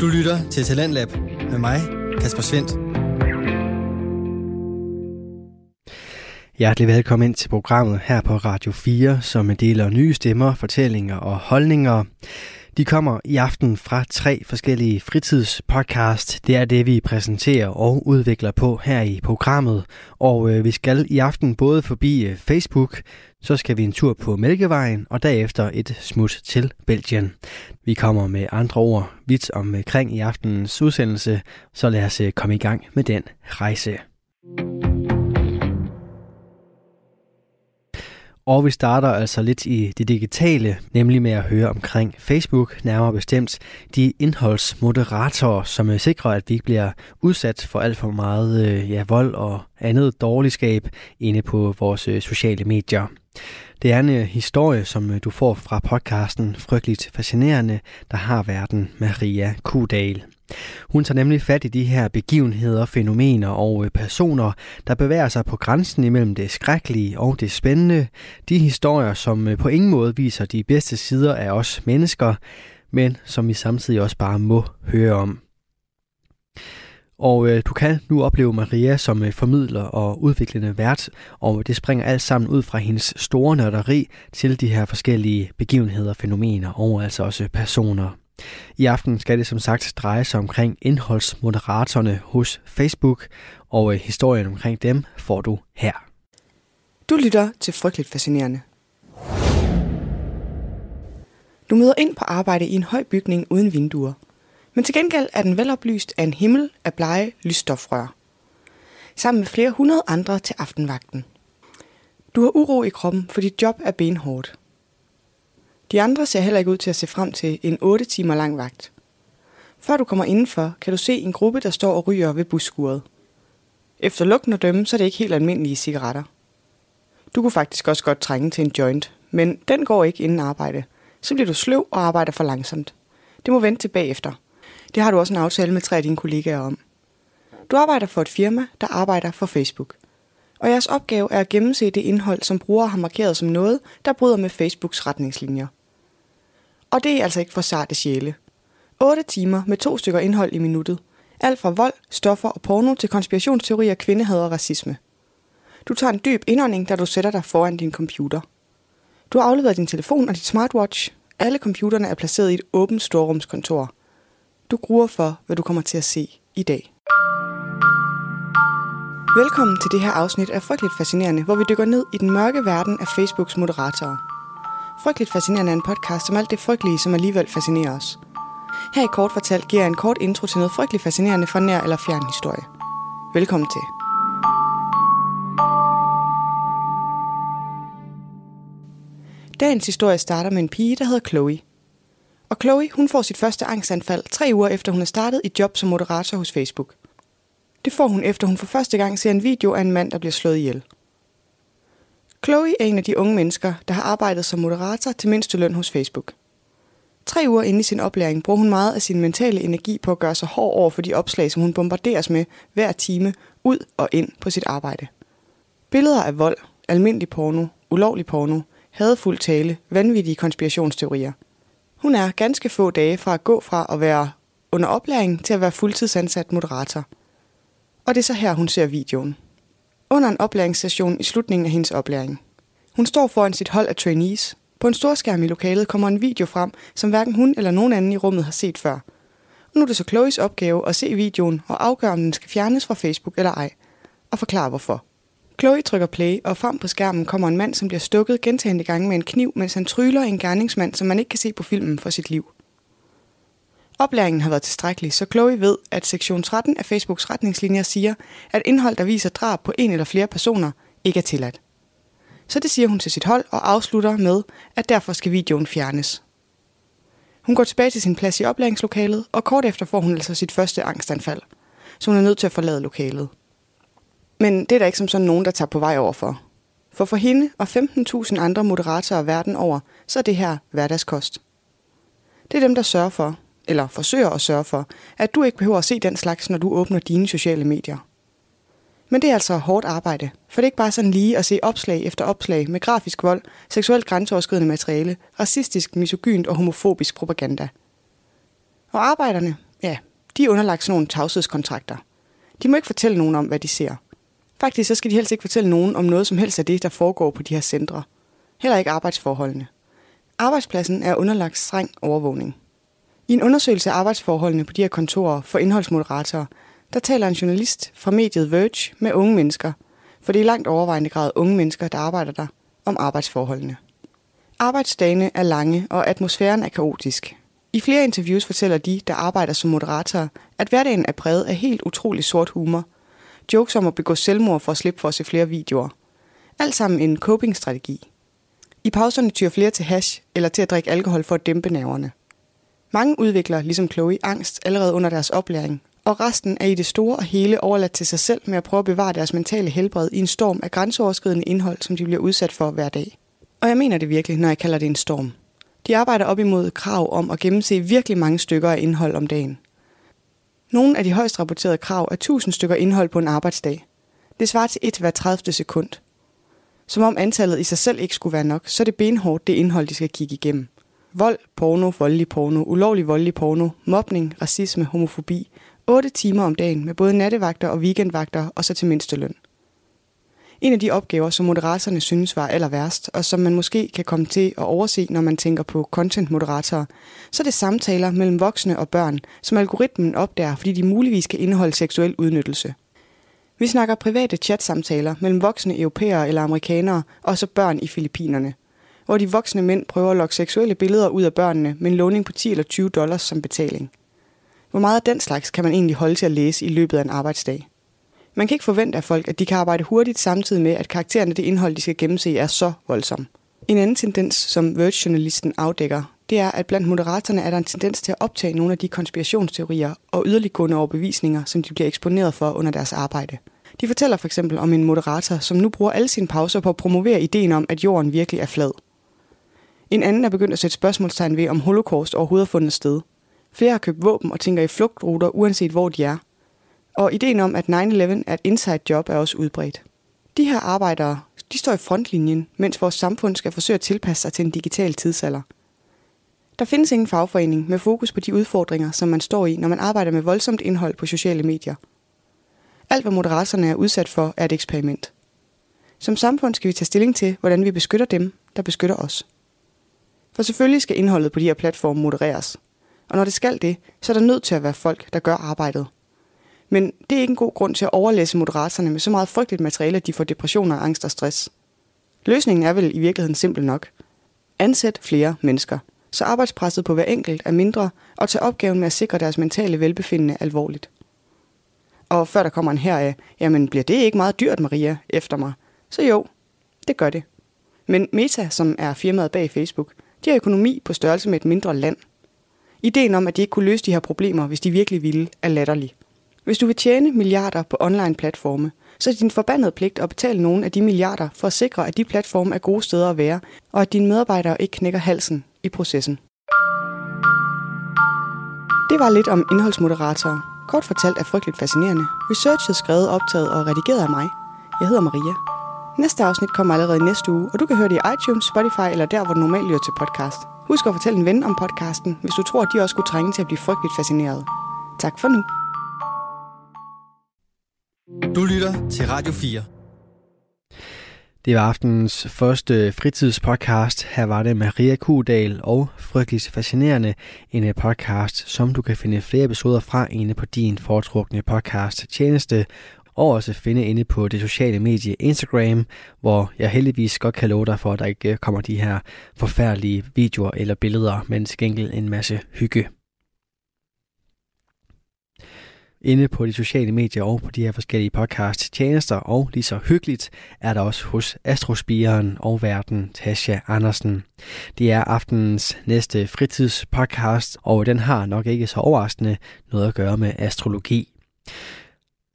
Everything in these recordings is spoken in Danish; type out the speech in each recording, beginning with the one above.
Du lytter til Talentlab med mig, Kasper Svendt. Hjertelig velkommen ind til programmet her på Radio 4, som deler nye stemmer, fortællinger og holdninger. De kommer i aften fra tre forskellige fritidspodcast. Det er det, vi præsenterer og udvikler på her i programmet. Og øh, vi skal i aften både forbi øh, Facebook, så skal vi en tur på Mælkevejen, og derefter et smut til Belgien. Vi kommer med andre ord vidt omkring i aftenens udsendelse, så lad os øh, komme i gang med den rejse. Og vi starter altså lidt i det digitale, nemlig med at høre omkring Facebook, nærmere bestemt de indholdsmoderatorer, som øh, sikrer, at vi ikke bliver udsat for alt for meget øh, ja, vold og andet dårligskab inde på vores sociale medier. Det er en øh, historie, som øh, du får fra podcasten Frygteligt Fascinerende, der har verden Maria Kudal. Hun tager nemlig fat i de her begivenheder, fænomener og øh, personer, der bevæger sig på grænsen imellem det skrækkelige og det spændende. De historier, som på ingen måde viser de bedste sider af os mennesker, men som vi samtidig også bare må høre om. Og øh, du kan nu opleve Maria som øh, formidler og udviklende vært, og det springer alt sammen ud fra hendes store nørderi til de her forskellige begivenheder, fænomener og altså også personer. I aften skal det som sagt dreje sig omkring indholdsmoderatorerne hos Facebook, og øh, historien omkring dem får du her. Du lytter til Frygteligt Fascinerende. Du møder ind på arbejde i en høj bygning uden vinduer. Men til gengæld er den veloplyst af en himmel af blege lysstofrør. Sammen med flere hundrede andre til aftenvagten. Du har uro i kroppen, for dit job er benhårdt. De andre ser heller ikke ud til at se frem til en 8 timer lang vagt. Før du kommer indenfor, kan du se en gruppe, der står og ryger ved busskuret. Efter lugten og dømme, så er det ikke helt almindelige cigaretter. Du kunne faktisk også godt trænge til en joint, men den går ikke inden arbejde. Så bliver du sløv og arbejder for langsomt. Det må vente til bagefter. Det har du også en aftale med tre af dine kollegaer om. Du arbejder for et firma, der arbejder for Facebook. Og jeres opgave er at gennemse det indhold, som brugere har markeret som noget, der bryder med Facebooks retningslinjer. Og det er altså ikke for sarte sjæle. 8 timer med to stykker indhold i minuttet. Alt fra vold, stoffer og porno til konspirationsteorier, kvindehad og racisme. Du tager en dyb indånding, da du sætter dig foran din computer. Du har afleveret din telefon og dit smartwatch. Alle computerne er placeret i et åbent storrumskontor. Du gruer for, hvad du kommer til at se i dag. Velkommen til det her afsnit af Frygteligt Fascinerende, hvor vi dykker ned i den mørke verden af Facebooks moderatorer. Frygteligt Fascinerende er en podcast om alt det frygtelige, som alligevel fascinerer os. Her i Kort Fortalt giver jeg en kort intro til noget frygteligt fascinerende fra nær eller fjern historie. Velkommen til. Dagens historie starter med en pige, der hedder Chloe. Og Chloe, hun får sit første angstanfald tre uger efter hun er startet i job som moderator hos Facebook. Det får hun efter hun for første gang ser en video af en mand, der bliver slået ihjel. Chloe er en af de unge mennesker, der har arbejdet som moderator til mindsteløn hos Facebook. Tre uger inde i sin oplæring bruger hun meget af sin mentale energi på at gøre sig hård over for de opslag, som hun bombarderes med hver time ud og ind på sit arbejde. Billeder af vold, almindelig porno, ulovlig porno, hadfuld tale, vanvittige konspirationsteorier. Hun er ganske få dage fra at gå fra at være under oplæring til at være fuldtidsansat moderator. Og det er så her, hun ser videoen under en oplæringssession i slutningen af hendes oplæring. Hun står foran sit hold af trainees. På en storskærm i lokalet kommer en video frem, som hverken hun eller nogen anden i rummet har set før. Og nu er det så Chloes opgave at se videoen og afgøre, om den skal fjernes fra Facebook eller ej, og forklare hvorfor. Chloe trykker play, og frem på skærmen kommer en mand, som bliver stukket gentagende gange med en kniv, mens han tryller en gerningsmand, som man ikke kan se på filmen for sit liv. Oplæringen har været tilstrækkelig, så Chloe ved, at sektion 13 af Facebooks retningslinjer siger, at indhold, der viser drab på en eller flere personer, ikke er tilladt. Så det siger hun til sit hold og afslutter med, at derfor skal videoen fjernes. Hun går tilbage til sin plads i oplæringslokalet, og kort efter får hun altså sit første angstanfald, så hun er nødt til at forlade lokalet. Men det er der ikke som sådan nogen, der tager på vej over for. For for hende og 15.000 andre moderatorer verden over, så er det her hverdagskost. Det er dem, der sørger for, eller forsøger at sørge for, at du ikke behøver at se den slags, når du åbner dine sociale medier. Men det er altså hårdt arbejde, for det er ikke bare sådan lige at se opslag efter opslag med grafisk vold, seksuelt grænseoverskridende materiale, racistisk, misogynt og homofobisk propaganda. Og arbejderne, ja, de er underlagt sådan nogle tavshedskontrakter. De må ikke fortælle nogen om, hvad de ser. Faktisk så skal de helst ikke fortælle nogen om noget som helst af det, der foregår på de her centre. Heller ikke arbejdsforholdene. Arbejdspladsen er underlagt streng overvågning. I en undersøgelse af arbejdsforholdene på de her kontorer for indholdsmoderatorer, der taler en journalist fra mediet Verge med unge mennesker, for det er langt overvejende grad unge mennesker, der arbejder der, om arbejdsforholdene. Arbejdsdagene er lange, og atmosfæren er kaotisk. I flere interviews fortæller de, der arbejder som moderatorer, at hverdagen er præget af helt utrolig sort humor. Jokes om at begå selvmord for at slippe for at se flere videoer. Alt sammen en coping-strategi. I pauserne tyrer flere til hash eller til at drikke alkohol for at dæmpe nerverne. Mange udvikler, ligesom Chloe, angst allerede under deres oplæring, og resten er i det store og hele overladt til sig selv med at prøve at bevare deres mentale helbred i en storm af grænseoverskridende indhold, som de bliver udsat for hver dag. Og jeg mener det virkelig, når jeg kalder det en storm. De arbejder op imod krav om at gennemse virkelig mange stykker af indhold om dagen. Nogle af de højst rapporterede krav er 1000 stykker indhold på en arbejdsdag. Det svarer til et hver 30. sekund. Som om antallet i sig selv ikke skulle være nok, så er det benhårdt det indhold, de skal kigge igennem. Vold, porno, voldelig porno, ulovlig voldelig porno, mobning, racisme, homofobi. 8 timer om dagen med både nattevagter og weekendvagter og så til mindsteløn. En af de opgaver, som moderatorerne synes var aller værst, og som man måske kan komme til at overse, når man tænker på content-moderatorer, så er det samtaler mellem voksne og børn, som algoritmen opdager, fordi de muligvis kan indeholde seksuel udnyttelse. Vi snakker private chatsamtaler mellem voksne europæere eller amerikanere, og så børn i Filippinerne, hvor de voksne mænd prøver at lokke seksuelle billeder ud af børnene med en låning på 10 eller 20 dollars som betaling. Hvor meget af den slags kan man egentlig holde til at læse i løbet af en arbejdsdag? Man kan ikke forvente af folk, at de kan arbejde hurtigt samtidig med, at karaktererne det indhold, de skal gennemse, er så voldsom. En anden tendens, som Verge-journalisten afdækker, det er, at blandt moderatorerne er der en tendens til at optage nogle af de konspirationsteorier og yderliggående overbevisninger, som de bliver eksponeret for under deres arbejde. De fortæller for eksempel om en moderator, som nu bruger alle sine pauser på at promovere ideen om, at jorden virkelig er flad. En anden er begyndt at sætte spørgsmålstegn ved, om holocaust overhovedet har fundet sted. Flere har købt våben og tænker i flugtruter, uanset hvor de er. Og ideen om, at 9-11 er et inside job, er også udbredt. De her arbejdere, de står i frontlinjen, mens vores samfund skal forsøge at tilpasse sig til en digital tidsalder. Der findes ingen fagforening med fokus på de udfordringer, som man står i, når man arbejder med voldsomt indhold på sociale medier. Alt, hvad moderatorerne er udsat for, er et eksperiment. Som samfund skal vi tage stilling til, hvordan vi beskytter dem, der beskytter os. For selvfølgelig skal indholdet på de her platforme modereres. Og når det skal det, så er der nødt til at være folk, der gør arbejdet. Men det er ikke en god grund til at overlæse moderatorerne med så meget frygteligt materiale, at de får depressioner, angst og stress. Løsningen er vel i virkeligheden simpel nok. Ansæt flere mennesker, så arbejdspresset på hver enkelt er mindre, og tag opgaven med at sikre deres mentale velbefindende alvorligt. Og før der kommer en heraf, jamen bliver det ikke meget dyrt, Maria, efter mig? Så jo, det gør det. Men Meta, som er firmaet bag Facebook, de har økonomi på størrelse med et mindre land. Ideen om, at de ikke kunne løse de her problemer, hvis de virkelig ville, er latterlig. Hvis du vil tjene milliarder på online-platforme, så er det din forbandede pligt at betale nogle af de milliarder for at sikre, at de platforme er gode steder at være, og at dine medarbejdere ikke knækker halsen i processen. Det var lidt om indholdsmoderatorer. Kort fortalt er frygteligt fascinerende. Researchet skrevet, optaget og redigeret af mig. Jeg hedder Maria. Næste afsnit kommer allerede næste uge, og du kan høre det i iTunes, Spotify eller der, hvor du normalt lytter til podcast. Husk at fortælle en ven om podcasten, hvis du tror, at de også kunne trænge til at blive frygteligt fascineret. Tak for nu. Du lytter til Radio 4. Det var aftenens første fritidspodcast. Her var det Maria Kudal og Frygteligt Fascinerende, en øh, podcast, som du kan finde flere episoder fra inde på din foretrukne podcast tjeneste, og også finde inde på det sociale medie Instagram, hvor jeg heldigvis godt kan love dig for, at der ikke øh, kommer de her forfærdelige videoer eller billeder, men til gengæld en masse hygge inde på de sociale medier og på de her forskellige podcast tjenester, og lige så hyggeligt er der også hos Astrospiren og verden Tasha Andersen. Det er aftenens næste fritidspodcast, og den har nok ikke så overraskende noget at gøre med astrologi.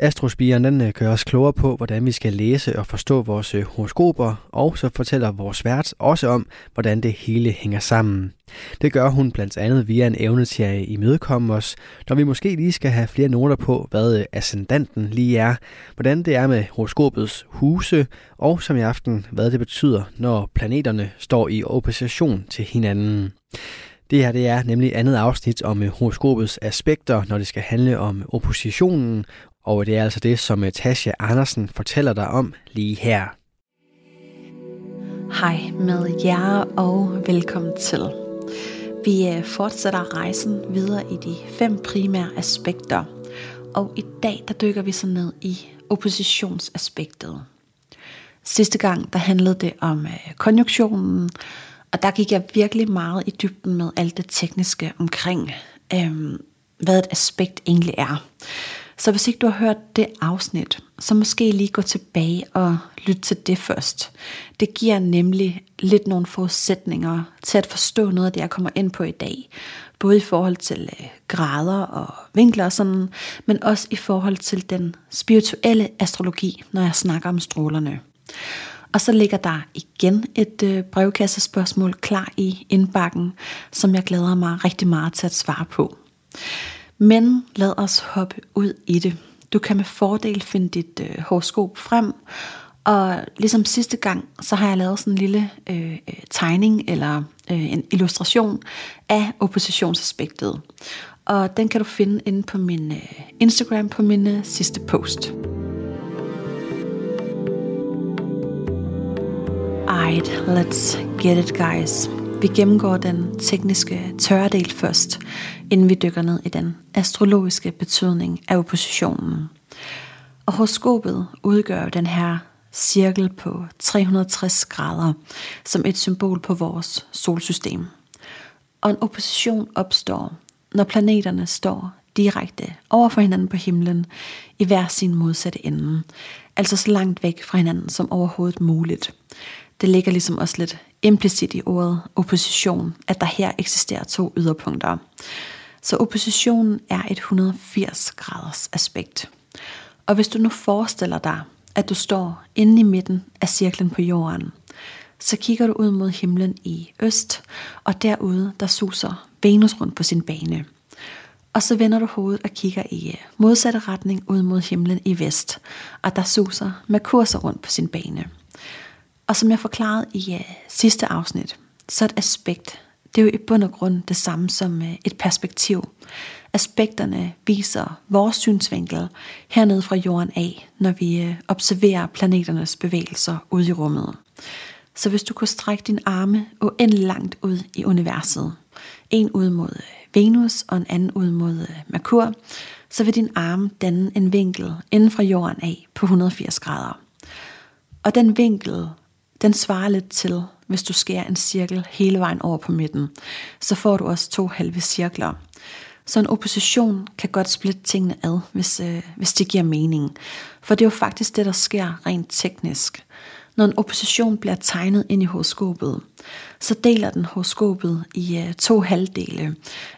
Astrospiren den øh, gør os klogere på, hvordan vi skal læse og forstå vores øh, horoskoper, og så fortæller vores vært også om, hvordan det hele hænger sammen. Det gør hun blandt andet via en evne til at imødekomme os, når vi måske lige skal have flere noter på, hvad øh, ascendanten lige er, hvordan det er med horoskopets huse, og som i aften, hvad det betyder, når planeterne står i opposition til hinanden. Det her det er nemlig andet afsnit om horoskopets aspekter, når det skal handle om oppositionen, og det er altså det, som øh, Tasha Andersen fortæller dig om lige her. Hej med jer og velkommen til. Vi øh, fortsætter rejsen videre i de fem primære aspekter, og i dag der dykker vi så ned i oppositionsaspektet. Sidste gang der handlede det om øh, konjunktionen, og der gik jeg virkelig meget i dybden med alt det tekniske omkring, øhm, hvad et aspekt egentlig er. Så hvis ikke du har hørt det afsnit, så måske lige gå tilbage og lytte til det først. Det giver nemlig lidt nogle forudsætninger til at forstå noget af det, jeg kommer ind på i dag. Både i forhold til øh, grader og vinkler og sådan, men også i forhold til den spirituelle astrologi, når jeg snakker om strålerne. Og så ligger der igen et øh, brevkassespørgsmål klar i indbakken, som jeg glæder mig rigtig meget til at svare på. Men lad os hoppe ud i det. Du kan med fordel finde dit øh, horoskop frem, og ligesom sidste gang, så har jeg lavet sådan en lille øh, tegning eller øh, en illustration af oppositionsaspektet. Og den kan du finde inde på min øh, Instagram på min øh, sidste post. Alright, let's get it guys. Vi gennemgår den tekniske tørredel først, inden vi dykker ned i den astrologiske betydning af oppositionen. Og horoskopet udgør den her cirkel på 360 grader som et symbol på vores solsystem. Og en opposition opstår, når planeterne står direkte over for hinanden på himlen i hver sin modsatte ende, altså så langt væk fra hinanden som overhovedet muligt. Det ligger ligesom også lidt implicit i ordet opposition, at der her eksisterer to yderpunkter. Så oppositionen er et 180 graders aspekt. Og hvis du nu forestiller dig, at du står inde i midten af cirklen på jorden, så kigger du ud mod himlen i øst, og derude der suser Venus rundt på sin bane. Og så vender du hovedet og kigger i modsatte retning ud mod himlen i vest, og der suser Merkur rundt på sin bane. Og som jeg forklarede i uh, sidste afsnit, så et aspekt, det er jo i bund og grund det samme som uh, et perspektiv. Aspekterne viser vores synsvinkel hernede fra jorden af, når vi uh, observerer planeternes bevægelser ude i rummet. Så hvis du kunne strække din arme uendelig langt ud i universet, en ud mod Venus og en anden ud mod Merkur, så vil din arm danne en vinkel inden fra jorden af på 180 grader. Og den vinkel den svarer lidt til, hvis du skærer en cirkel hele vejen over på midten, så får du også to halve cirkler. Så en opposition kan godt splitte tingene ad, hvis, øh, hvis det giver mening. For det er jo faktisk det, der sker rent teknisk. Når en opposition bliver tegnet ind i horoskopet, så deler den horoskopet i øh, to halvdele,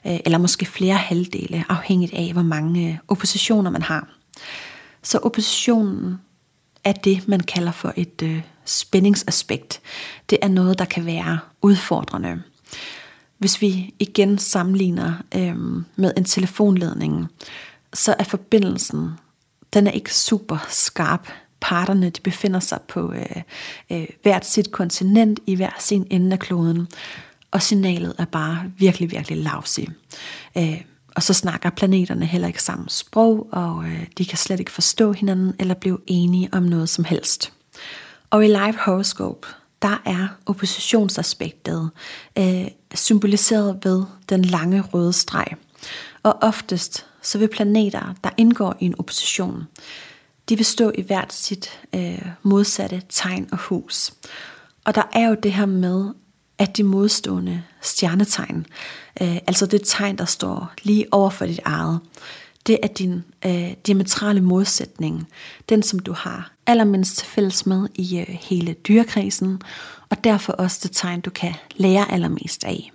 øh, eller måske flere halvdele, afhængigt af, hvor mange øh, oppositioner man har. Så oppositionen er det, man kalder for et øh, spændingsaspekt. Det er noget, der kan være udfordrende. Hvis vi igen sammenligner øhm, med en telefonledning, så er forbindelsen, den er ikke super skarp. Parterne de befinder sig på øh, øh, hvert sit kontinent i hver sin ende af kloden, og signalet er bare virkelig, virkelig lavsig. Øh, og så snakker planeterne heller ikke samme sprog, og øh, de kan slet ikke forstå hinanden eller blive enige om noget som helst. Og i live horoscope, der er oppositionsaspektet øh, symboliseret ved den lange røde streg. Og oftest så vil planeter, der indgår i en opposition, de vil stå i hvert sit øh, modsatte tegn og hus. Og der er jo det her med, at de modstående stjernetegn, øh, altså det tegn, der står lige over for dit eget, det er din øh, diametrale modsætning, den som du har allermindst til fælles med i øh, hele dyrekredsen, og derfor også det tegn, du kan lære allermest af.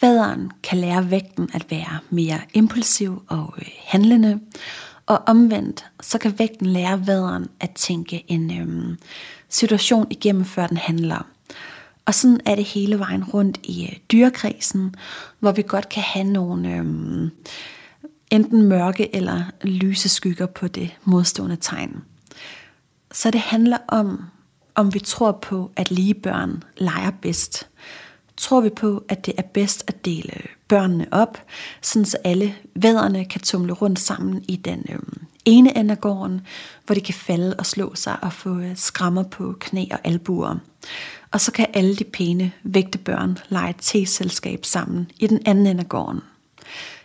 Vaderen kan lære vægten at være mere impulsiv og øh, handlende, og omvendt, så kan vægten lære vaderen at tænke en øh, situation igennem, før den handler. Og sådan er det hele vejen rundt i øh, dyrekredsen, hvor vi godt kan have nogle øh, enten mørke eller lyse skygger på det modstående tegn. Så det handler om, om vi tror på, at lige børn leger bedst. tror vi på, at det er bedst at dele børnene op, sådan så alle vædderne kan tumle rundt sammen i den øh, ene ende af gården, hvor de kan falde og slå sig og få øh, skrammer på knæ og albuer. Og så kan alle de pæne, vægte børn lege et teselskab sammen i den anden ende af gården.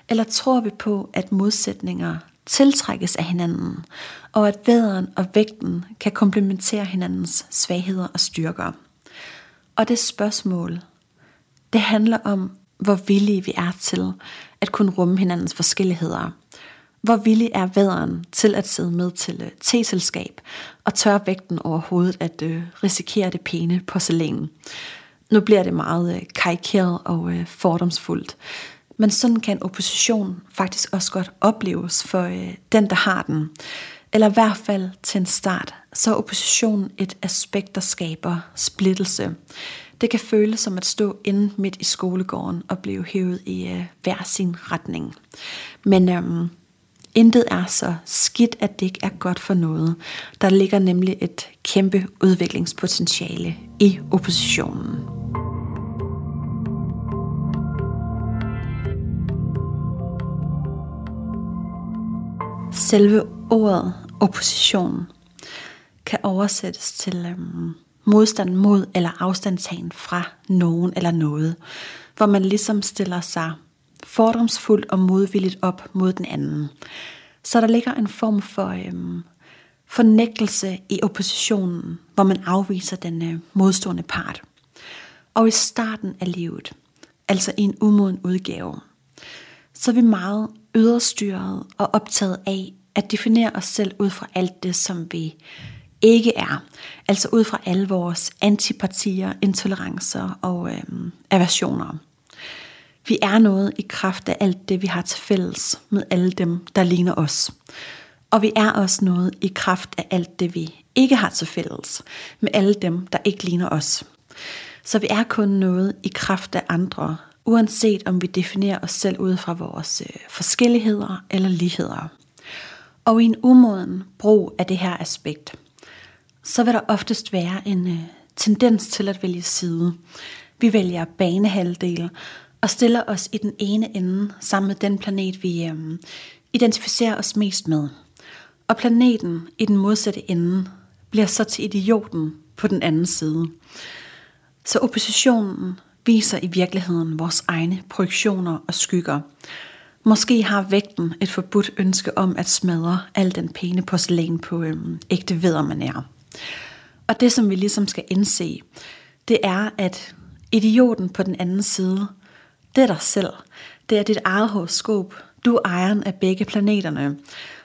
Eller tror vi på, at modsætninger tiltrækkes af hinanden, og at væderen og vægten kan komplementere hinandens svagheder og styrker. Og det spørgsmål, det handler om, hvor villige vi er til at kunne rumme hinandens forskelligheder. Hvor villig er væderen til at sidde med til øh, teselskab og tør vægten overhovedet at øh, risikere det pæne porcelæn. Nu bliver det meget uh, karikeret og fordomsfuldt, men sådan kan opposition faktisk også godt opleves for øh, den, der har den. Eller i hvert fald til en start, så er opposition et aspekt, der skaber splittelse. Det kan føles som at stå inde midt i skolegården og blive hævet i øh, hver sin retning. Men øhm, intet er så skidt, at det ikke er godt for noget. Der ligger nemlig et kæmpe udviklingspotentiale i oppositionen. Selve ordet opposition kan oversættes til øhm, modstand mod eller afstandtagen fra nogen eller noget, hvor man ligesom stiller sig fordomsfuldt og modvilligt op mod den anden. Så der ligger en form for øhm, fornægtelse i oppositionen, hvor man afviser den øh, modstående part. Og i starten af livet, altså i en umoden udgave, så er vi meget yderstyret og optaget af at definere os selv ud fra alt det, som vi ikke er. Altså ud fra alle vores antipatier, intolerancer og øhm, aversioner. Vi er noget i kraft af alt det, vi har til fælles med alle dem, der ligner os. Og vi er også noget i kraft af alt det, vi ikke har til fælles med alle dem, der ikke ligner os. Så vi er kun noget i kraft af andre, uanset om vi definerer os selv ud fra vores øh, forskelligheder eller ligheder. Og i en umoden brug af det her aspekt, så vil der oftest være en øh, tendens til at vælge side. Vi vælger banehalvdel og stiller os i den ene ende sammen med den planet, vi øh, identificerer os mest med. Og planeten i den modsatte ende bliver så til idioten på den anden side. Så oppositionen viser i virkeligheden vores egne projektioner og skygger. Måske har vægten et forbudt ønske om at smadre al den pæne porcelæn på øhm, ægte er. Og det, som vi ligesom skal indse, det er, at idioten på den anden side, det er dig selv. Det er dit eget horoskop. Du er ejeren af begge planeterne.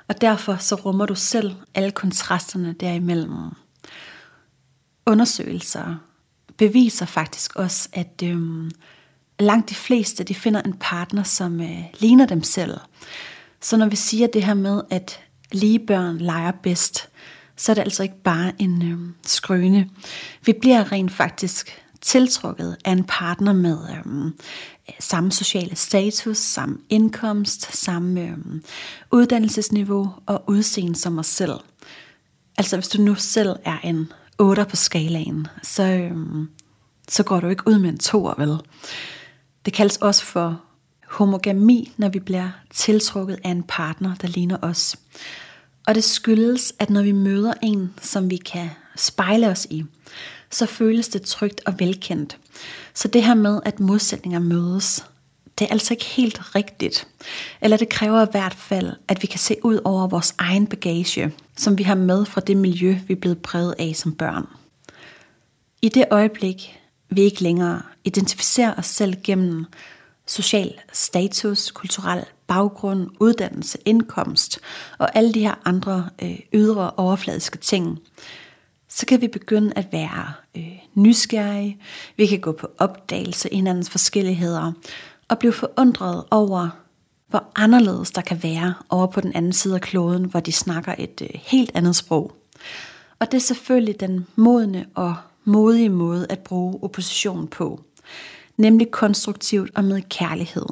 Og derfor så rummer du selv alle kontrasterne derimellem. Undersøgelser beviser faktisk også, at øhm, langt de fleste de finder en partner, som øh, ligner dem selv. Så når vi siger det her med, at lige børn leger bedst, så er det altså ikke bare en øh, skrøne. Vi bliver rent faktisk tiltrukket af en partner med øh, samme sociale status, samme indkomst, samme øh, uddannelsesniveau og udseende som os selv. Altså hvis du nu selv er en 8 på skalaen, så, øh, så går du ikke ud med en 2, vel? Det kaldes også for homogami, når vi bliver tiltrukket af en partner, der ligner os. Og det skyldes, at når vi møder en, som vi kan spejle os i, så føles det trygt og velkendt. Så det her med, at modsætninger mødes, det er altså ikke helt rigtigt. Eller det kræver i hvert fald, at vi kan se ud over vores egen bagage, som vi har med fra det miljø, vi er blevet præget af som børn. I det øjeblik, vi ikke længere identificerer os selv gennem social status, kulturel baggrund, uddannelse, indkomst og alle de her andre øh, ydre overfladiske ting, så kan vi begynde at være øh, nysgerrige, vi kan gå på opdagelse i hinandens forskelligheder, og blive forundret over, hvor anderledes der kan være over på den anden side af kloden, hvor de snakker et øh, helt andet sprog. Og det er selvfølgelig den modne og modige måde at bruge opposition på. Nemlig konstruktivt og med kærlighed,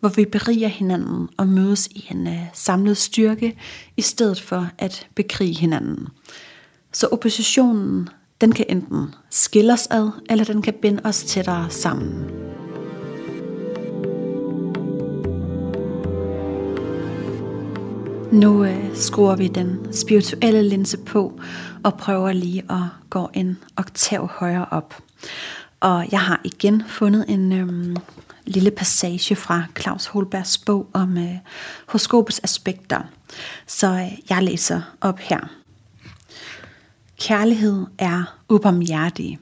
hvor vi beriger hinanden og mødes i en uh, samlet styrke, i stedet for at bekrige hinanden. Så oppositionen, Den kan enten skille os ad, eller den kan binde os tættere sammen. Nu øh, skruer vi den spirituelle linse på og prøver lige at gå en oktav højere op. Og jeg har igen fundet en øhm, lille passage fra Claus Holbergs bog om øh, horoskopets aspekter. Så øh, jeg læser op her. Kærlighed er ubarmhjertig,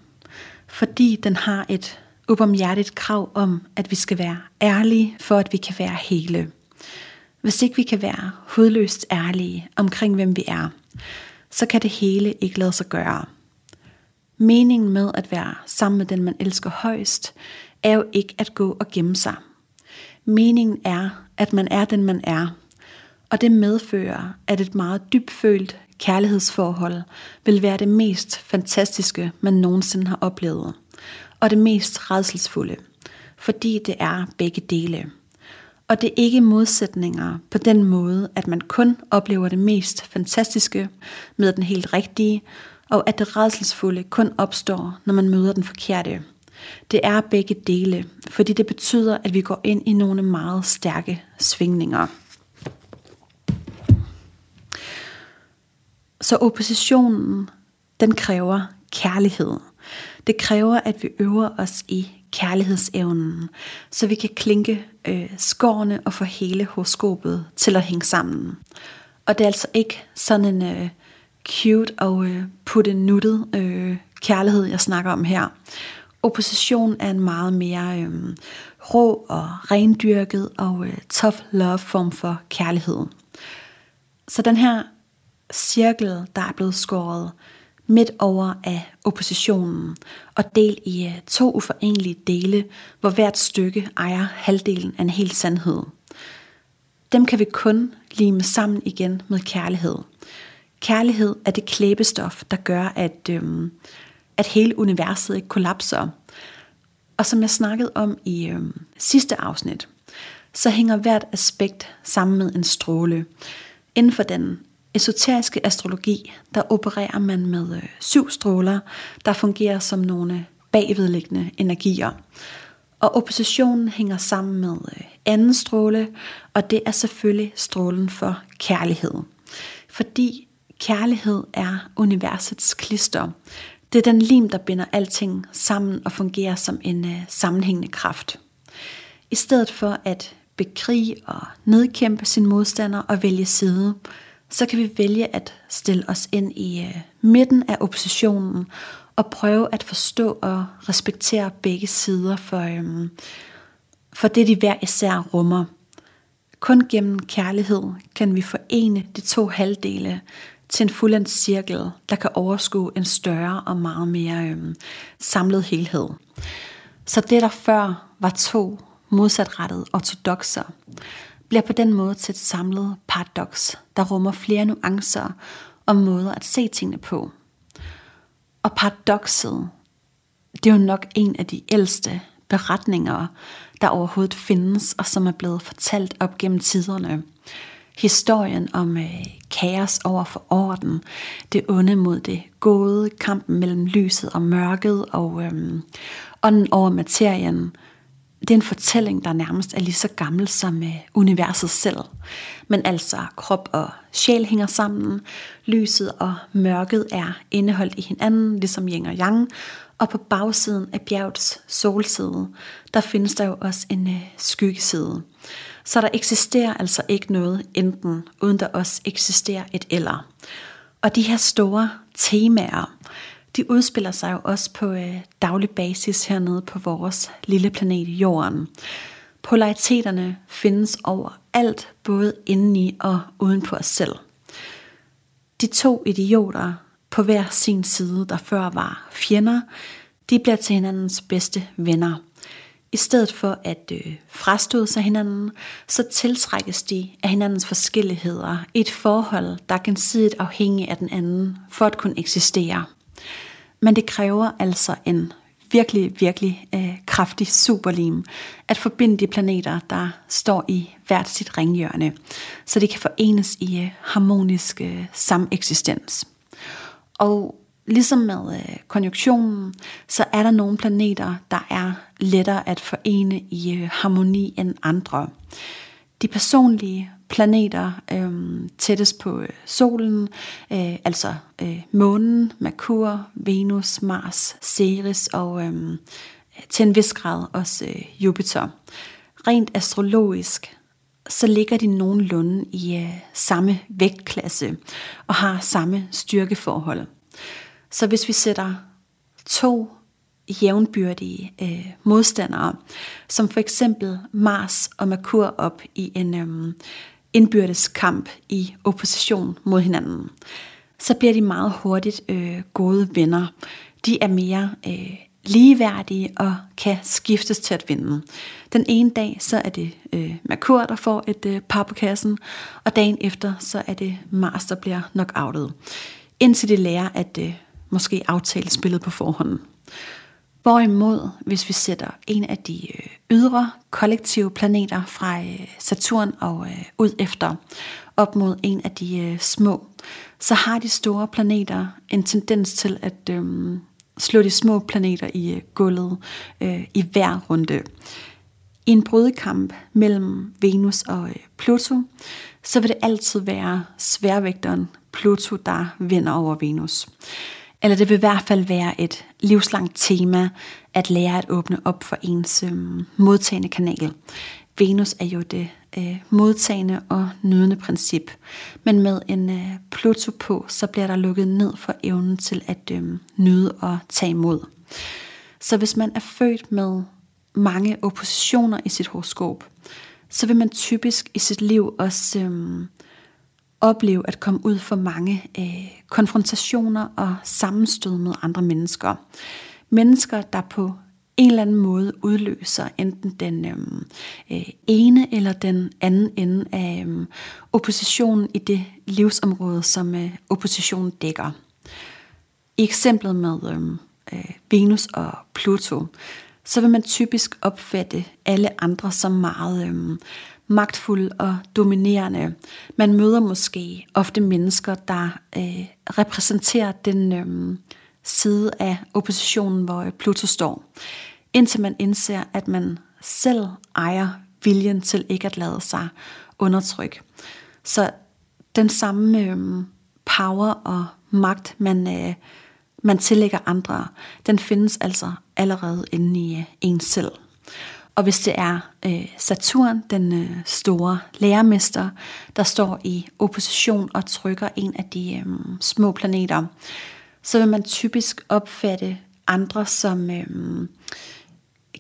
fordi den har et ubarmhjertigt krav om, at vi skal være ærlige, for at vi kan være hele. Hvis ikke vi kan være hudløst ærlige omkring, hvem vi er, så kan det hele ikke lade sig gøre. Meningen med at være sammen med den, man elsker højst, er jo ikke at gå og gemme sig. Meningen er, at man er den, man er, og det medfører, at et meget dybfølt kærlighedsforhold vil være det mest fantastiske, man nogensinde har oplevet, og det mest redselsfulde, fordi det er begge dele. Og det er ikke modsætninger på den måde, at man kun oplever det mest fantastiske med den helt rigtige, og at det redselsfulde kun opstår, når man møder den forkerte. Det er begge dele, fordi det betyder, at vi går ind i nogle meget stærke svingninger. Så oppositionen, den kræver kærlighed. Det kræver, at vi øver os i kærlighedsevnen, så vi kan klinke øh, skårene og få hele horoskopet til at hænge sammen. Og det er altså ikke sådan en øh, cute og øh, puttenuttet øh, kærlighed, jeg snakker om her. Opposition er en meget mere øh, rå og rendyrket og øh, tough love form for kærlighed. Så den her cirkel, der er blevet skåret midt over af oppositionen og del i øh, to uforenelige dele, hvor hvert stykke ejer halvdelen af en hel sandhed. Dem kan vi kun lime sammen igen med kærlighed. Kærlighed er det klæbestof, der gør, at, øhm, at hele universet ikke kollapser. Og som jeg snakkede om i øhm, sidste afsnit, så hænger hvert aspekt sammen med en stråle. Inden for den esoteriske astrologi, der opererer man med øh, syv stråler, der fungerer som nogle bagvedliggende energier. Og oppositionen hænger sammen med øh, anden stråle, og det er selvfølgelig strålen for kærlighed. Fordi kærlighed er universets klister. Det er den lim, der binder alting sammen og fungerer som en øh, sammenhængende kraft. I stedet for at bekrige og nedkæmpe sin modstander og vælge side, så kan vi vælge at stille os ind i øh, midten af oppositionen og prøve at forstå og respektere begge sider for, øhm, for det, de hver især rummer. Kun gennem kærlighed kan vi forene de to halvdele til en fuldendt cirkel, der kan overskue en større og meget mere øhm, samlet helhed. Så det, der før var to modsatrettede ortodoxer, bliver på den måde til et samlet paradoks, der rummer flere nuancer og måder at se tingene på. Og paradokset, det er jo nok en af de ældste beretninger, der overhovedet findes, og som er blevet fortalt op gennem tiderne. Historien om øh, kaos over for orden, det onde mod det gode, kampen mellem lyset og mørket, og øh, ånden over materien, det er en fortælling, der nærmest er lige så gammel som øh, universet selv. Men altså krop og sjæl hænger sammen, lyset og mørket er indeholdt i hinanden, ligesom yin og yang, og på bagsiden af bjergets solside, der findes der jo også en øh, skyggeside. Så der eksisterer altså ikke noget enten, uden der også eksisterer et eller. Og de her store temaer, de udspiller sig jo også på øh, daglig basis hernede på vores lille planet Jorden. Polariteterne findes overalt, både indeni og uden på os selv. De to idioter på hver sin side, der før var fjender, de bliver til hinandens bedste venner. I stedet for at øh, frastøde sig hinanden, så tiltrækkes de af hinandens forskelligheder i et forhold, der er gensidigt afhængig af den anden, for at kunne eksistere. Men det kræver altså en virkelig, virkelig øh, kraftig superlim at forbinde de planeter, der står i hvert sit ringhjørne, så de kan forenes i øh, harmonisk øh, sameksistens. Og ligesom med øh, konjunktionen, så er der nogle planeter, der er lettere at forene i øh, harmoni end andre. De personlige planeter øh, tættest på øh, solen, øh, altså øh, månen, Merkur, Venus, Mars, Ceres og øh, til en vis grad også øh, Jupiter. Rent astrologisk så ligger de nogenlunde i øh, samme vægtklasse og har samme styrkeforhold. Så hvis vi sætter to jævnbyrdige øh, modstandere, som for eksempel Mars og Merkur op i en øh, indbyrdes kamp i opposition mod hinanden, så bliver de meget hurtigt øh, gode venner. De er mere øh, ligeværdige og kan skiftes til at vinde. Den ene dag, så er det øh, Merkur, der får et øh, par på kassen, og dagen efter, så er det Mars, der bliver knockoutet. Indtil de lærer at øh, måske aftale spillet på forhånd. Hvorimod, hvis vi sætter en af de øh, ydre kollektive planeter fra øh, Saturn og øh, ud efter, op mod en af de små, så har de store planeter en tendens til at øh, slå de små planeter i gulvet øh, i hver runde. I en brydekamp mellem Venus og Pluto, så vil det altid være sværvægteren Pluto, der vinder over Venus. Eller det vil i hvert fald være et livslangt tema at lære at åbne op for ens øh, modtagende kanal. Venus er jo det øh, modtagende og nydende princip. Men med en øh, Pluto på, så bliver der lukket ned for evnen til at øh, nyde og tage imod. Så hvis man er født med mange oppositioner i sit horoskop, så vil man typisk i sit liv også øh, opleve at komme ud for mange øh, konfrontationer og sammenstød med andre mennesker. Mennesker, der på en eller anden måde udløser enten den øhm, øh, ene eller den anden ende af øh, oppositionen i det livsområde, som øh, oppositionen dækker. I eksemplet med øhm, øh, Venus og Pluto, så vil man typisk opfatte alle andre som meget øh, magtfuld og dominerende. Man møder måske ofte mennesker, der øh, repræsenterer den øh, side af oppositionen, hvor øh, Pluto står indtil man indser, at man selv ejer viljen til ikke at lade sig undertrykke. Så den samme øh, power og magt, man, øh, man tillægger andre, den findes altså allerede inde i øh, en selv. Og hvis det er øh, Saturn, den øh, store lærermester, der står i opposition og trykker en af de øh, små planeter, så vil man typisk opfatte andre som øh,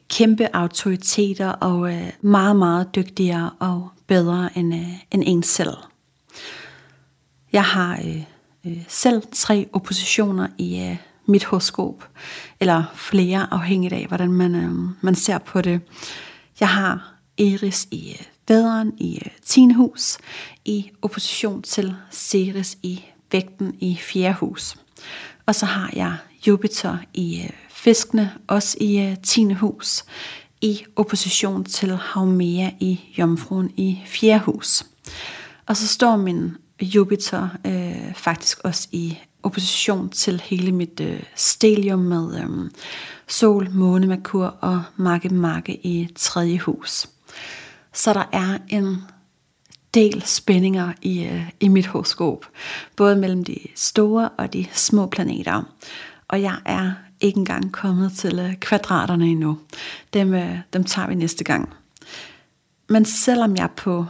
kæmpe autoriteter og øh, meget, meget dygtigere og bedre end, øh, end en selv. Jeg har øh, øh, selv tre oppositioner i øh, mit horoskop, eller flere afhængigt af, hvordan man, øh, man ser på det. Jeg har Eris i øh, væderen i øh, 10. hus, i opposition til Ceres i vægten i 4. hus. Og så har jeg Jupiter i øh, fiskene, også i øh, 10. hus, i opposition til Haumea i Jomfruen i 4. hus. Og så står min Jupiter øh, faktisk også i opposition til hele mit øh, stelium med øh, Sol, Måne, Merkur og Marke Marke i 3. hus. Så der er en del spændinger i, øh, i mit horoskop, både mellem de store og de små planeter. Og jeg er ikke engang kommet til øh, kvadraterne endnu. Dem, øh, dem tager vi næste gang. Men selvom jeg på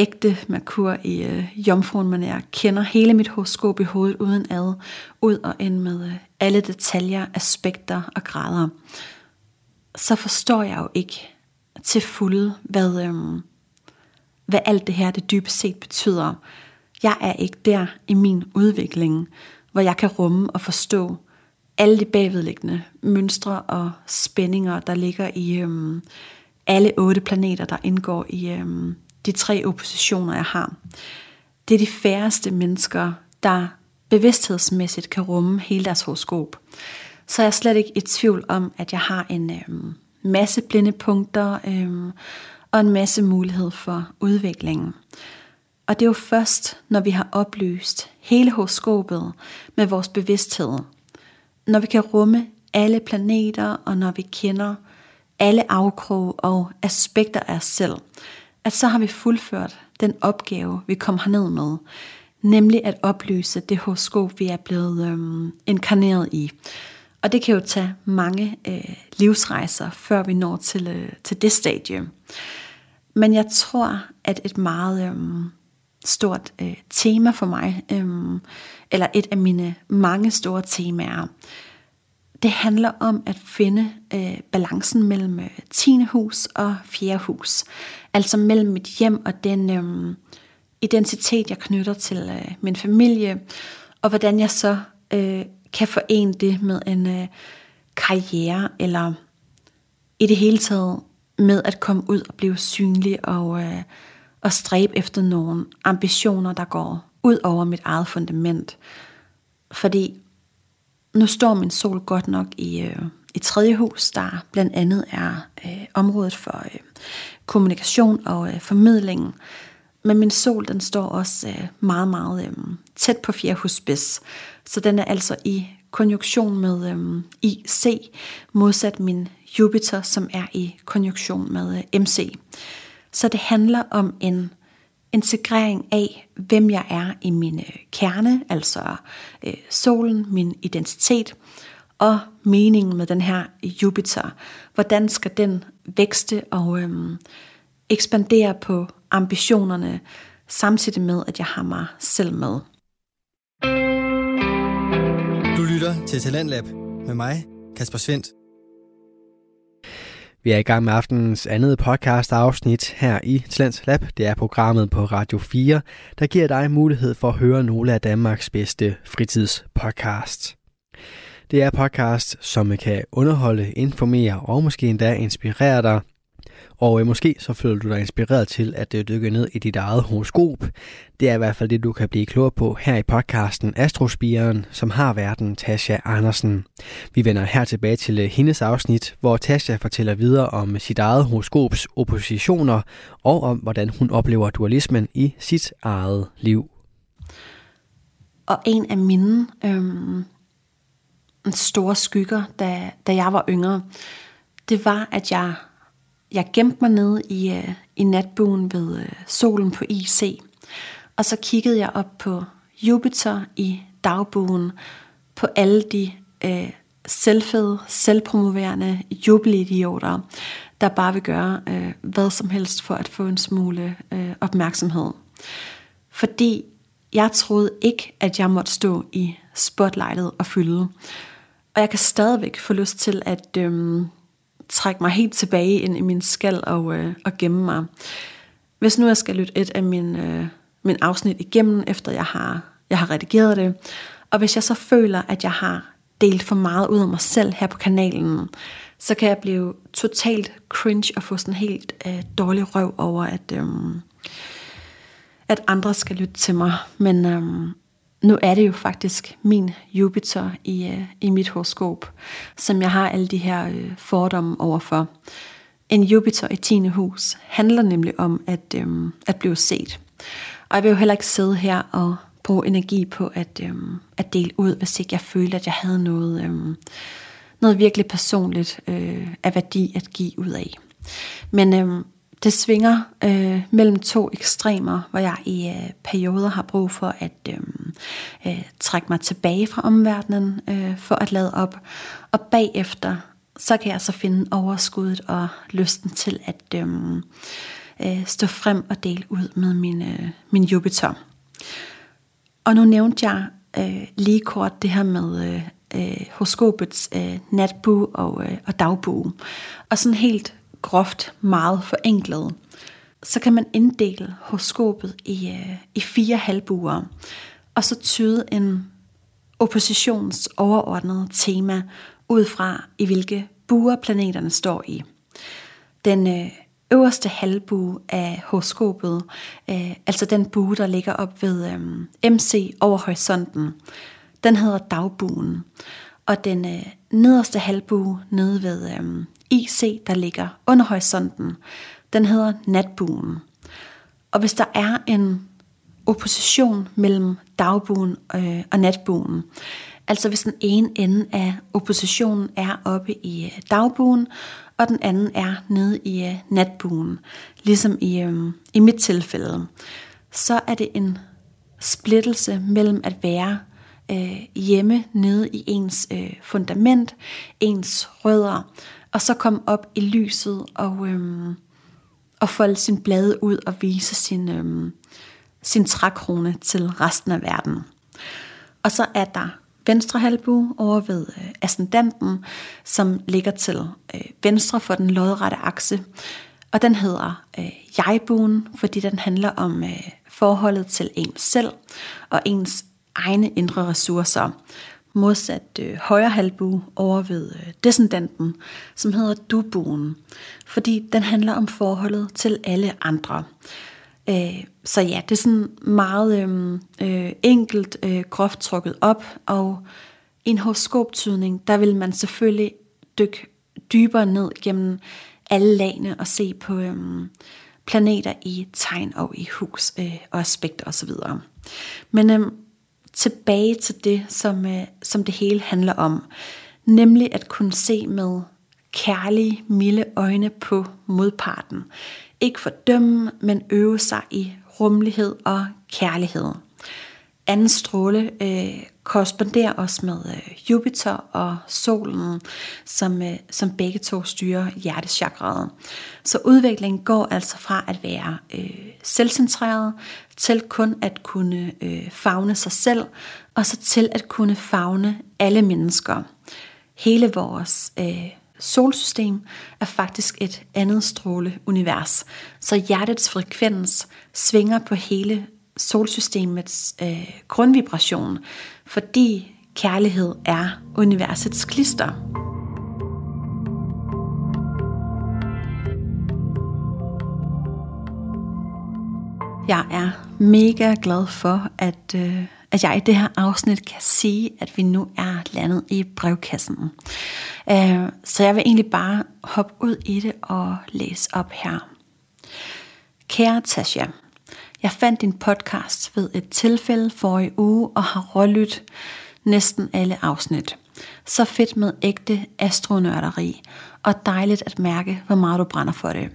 ægte Merkur i øh, jomfruen, men jeg kender hele mit horoskop i hovedet uden ad, ud og ind med øh, alle detaljer, aspekter og grader, så forstår jeg jo ikke til fulde, hvad, øh, hvad alt det her det dybest set betyder. Jeg er ikke der i min udvikling, hvor jeg kan rumme og forstå, alle de bagvedliggende mønstre og spændinger, der ligger i øh, alle otte planeter, der indgår i øh, de tre oppositioner, jeg har. Det er de færreste mennesker, der bevidsthedsmæssigt kan rumme hele deres horoskop. Så jeg er slet ikke i tvivl om, at jeg har en øhm, masse blinde punkter øhm, og en masse mulighed for udviklingen. Og det er jo først, når vi har oplyst hele horoskopet med vores bevidsthed, når vi kan rumme alle planeter, og når vi kender alle afkrog og aspekter af os selv, at så har vi fuldført den opgave, vi kom herned med, nemlig at opløse det horoskop, vi er blevet øhm, inkarneret i. Og det kan jo tage mange øh, livsrejser, før vi når til, øh, til det stadie. Men jeg tror, at et meget øhm, stort øh, tema for mig, øhm, eller et af mine mange store temaer, det handler om at finde øh, balancen mellem øh, 10. hus og 4. hus. Altså mellem mit hjem og den øh, identitet, jeg knytter til øh, min familie, og hvordan jeg så øh, kan forene det med en øh, karriere, eller i det hele taget med at komme ud og blive synlig og, øh, og stræbe efter nogle ambitioner, der går ud over mit eget fundament. Fordi nu står min sol godt nok i, øh, i tredje hus, der blandt andet er øh, området for øh, kommunikation og øh, formidling. Men min sol, den står også øh, meget, meget øh, tæt på fjerde hus. Så den er altså i konjunktion med øh, IC, modsat min Jupiter, som er i konjunktion med øh, MC. Så det handler om en integrering af, hvem jeg er i min øh, kerne, altså øh, solen, min identitet, og meningen med den her Jupiter. Hvordan skal den vækste og øh, ekspandere på ambitionerne, samtidig med, at jeg har mig selv med. Du lytter til Talentlab med mig, Kasper Svendt. Vi er i gang med aftenens andet podcast afsnit her i Talents Lab. Det er programmet på Radio 4, der giver dig mulighed for at høre nogle af Danmarks bedste fritidspodcasts. Det er podcast, som kan underholde, informere og måske endda inspirere dig og øh, måske så føler du dig inspireret til at øh, dykke ned i dit eget horoskop. Det er i hvert fald det, du kan blive klogere på her i podcasten Astrospiren, som har verden Tasha Andersen. Vi vender her tilbage til øh, hendes afsnit, hvor Tasha fortæller videre om sit eget horoskops oppositioner og om, hvordan hun oplever dualismen i sit eget liv. Og en af mine øhm, store skygger, da, da jeg var yngre, det var, at jeg jeg gemte mig nede i, uh, i natbuen ved øh, solen på IC, og så kiggede jeg op på Jupiter i dagbuen, på alle de øh, selvfede, selvpromoverende jubelidioter, der bare vil gøre øh, hvad som helst for at få en smule øh, opmærksomhed. Fordi jeg troede ikke, at jeg måtte stå i spotlightet og fylde. Og jeg kan stadigvæk få lyst til at øhm, trække mig helt tilbage ind i min skal og, øh, og gemme mig. Hvis nu jeg skal lytte et af min, øh, min afsnit igennem, efter jeg har, jeg har redigeret det, og hvis jeg så føler, at jeg har delt for meget ud af mig selv her på kanalen, så kan jeg blive totalt cringe og få sådan helt øh, dårlig røv over, at, øh, at andre skal lytte til mig. Men øh, nu er det jo faktisk min Jupiter i, øh, i mit horoskop, som jeg har alle de her øh, fordomme overfor. En Jupiter i 10. hus handler nemlig om at, øhm, at blive set. Og jeg vil jo heller ikke sidde her og bruge energi på at, øhm, at dele ud, hvis ikke jeg følte, at jeg havde noget, øhm, noget virkelig personligt øh, af værdi at give ud af. Men øhm, det svinger øh, mellem to ekstremer, hvor jeg i øh, perioder har brug for at øh, øh, trække mig tilbage fra omverdenen øh, for at lade op. Og bagefter, så kan jeg så finde overskuddet og lysten til at øh, øh, stå frem og dele ud med min, øh, min Jupiter. Og nu nævnte jeg øh, lige kort det her med øh, øh horoskopets øh, natbue og, øh, og dagbue. Og sådan helt groft meget forenklet, så kan man inddele horoskopet i, øh, i fire halvbuer, og så tyde en oppositions overordnede tema ud fra, i hvilke buer planeterne står i. Den øh, øverste halvbue af horoskopet, øh, altså den bue, der ligger op ved øh, MC over horisonten, den hedder dagbuen. Og den øh, nederste halvbue nede ved øh, IC, der ligger under horisonten, den hedder natbuen. Og hvis der er en opposition mellem dagbuen øh, og natbuen, Altså hvis den ene ende af oppositionen er oppe i øh, dagbuen, og den anden er nede i øh, natbuen, ligesom i, øh, i mit tilfælde, så er det en splittelse mellem at være øh, hjemme nede i ens øh, fundament, ens rødder, og så komme op i lyset og, øhm, og folde sin blade ud og vise sin, øhm, sin trækrone til resten af verden. Og så er der venstre halvbue over ved øh, ascendanten, som ligger til øh, venstre for den lodrette akse. Og den hedder øh, jegbuen, fordi den handler om øh, forholdet til ens selv og ens egne indre ressourcer. Modsat øh, højre halvbue over ved øh, descendanten, som hedder dubuen, fordi den handler om forholdet til alle andre. Øh, så ja, det er sådan meget øh, øh, enkelt, øh, groft trukket op, og i en horoskoptydning, der vil man selvfølgelig dykke dybere ned gennem alle lagene og se på øh, planeter i tegn og i hus øh, og aspekter osv. Men øh, tilbage til det, som, øh, som det hele handler om, nemlig at kunne se med kærlige, milde øjne på modparten. Ikke fordømme, men øve sig i rummelighed og kærlighed. Anden stråle øh, korresponderer også med øh, Jupiter og solen, som, øh, som begge to styrer hjertechakraet. Så udviklingen går altså fra at være øh, selvcentreret til kun at kunne øh, fagne sig selv, og så til at kunne fagne alle mennesker. Hele vores øh, solsystem er faktisk et andet stråleunivers. Så hjertets frekvens svinger på hele solsystemets øh, grundvibration, fordi kærlighed er universets klister. Jeg er mega glad for, at, øh, at jeg i det her afsnit kan sige, at vi nu er landet i brevkassen. Øh, så jeg vil egentlig bare hoppe ud i det og læse op her. Kære Tasha, jeg fandt din podcast ved et tilfælde for i uge og har rålyttet næsten alle afsnit. Så fedt med ægte astronørderi, og dejligt at mærke, hvor meget du brænder for det.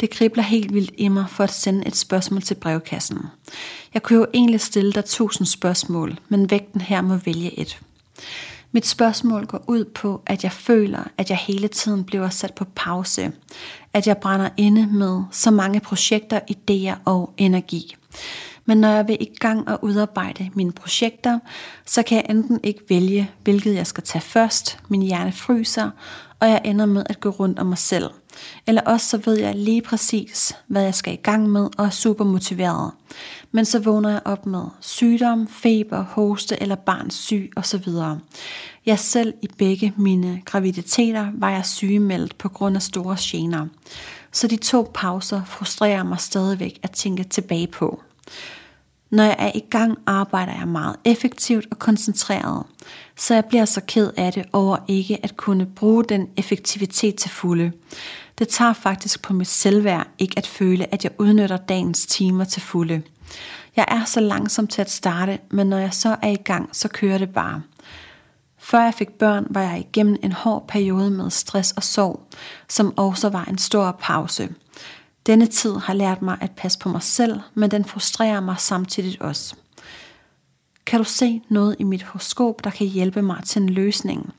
Det kribler helt vildt i mig for at sende et spørgsmål til brevkassen. Jeg kunne jo egentlig stille dig tusind spørgsmål, men vægten her må vælge et. Mit spørgsmål går ud på, at jeg føler, at jeg hele tiden bliver sat på pause. At jeg brænder inde med så mange projekter, idéer og energi. Men når jeg vil i gang og udarbejde mine projekter, så kan jeg enten ikke vælge, hvilket jeg skal tage først, min hjerne fryser, og jeg ender med at gå rundt om mig selv. Eller også så ved jeg lige præcis, hvad jeg skal i gang med, og er super motiveret. Men så vågner jeg op med sygdom, feber, hoste eller barns syg osv. Jeg selv i begge mine graviditeter var jeg sygemeldt på grund af store gener. Så de to pauser frustrerer mig stadigvæk at tænke tilbage på. Når jeg er i gang, arbejder jeg meget effektivt og koncentreret, så jeg bliver så ked af det over ikke at kunne bruge den effektivitet til fulde. Det tager faktisk på mit selvværd ikke at føle, at jeg udnytter dagens timer til fulde. Jeg er så langsom til at starte, men når jeg så er i gang, så kører det bare. Før jeg fik børn, var jeg igennem en hård periode med stress og sorg, som også var en stor pause. Denne tid har lært mig at passe på mig selv, men den frustrerer mig samtidig også. Kan du se noget i mit horoskop, der kan hjælpe mig til en løsning?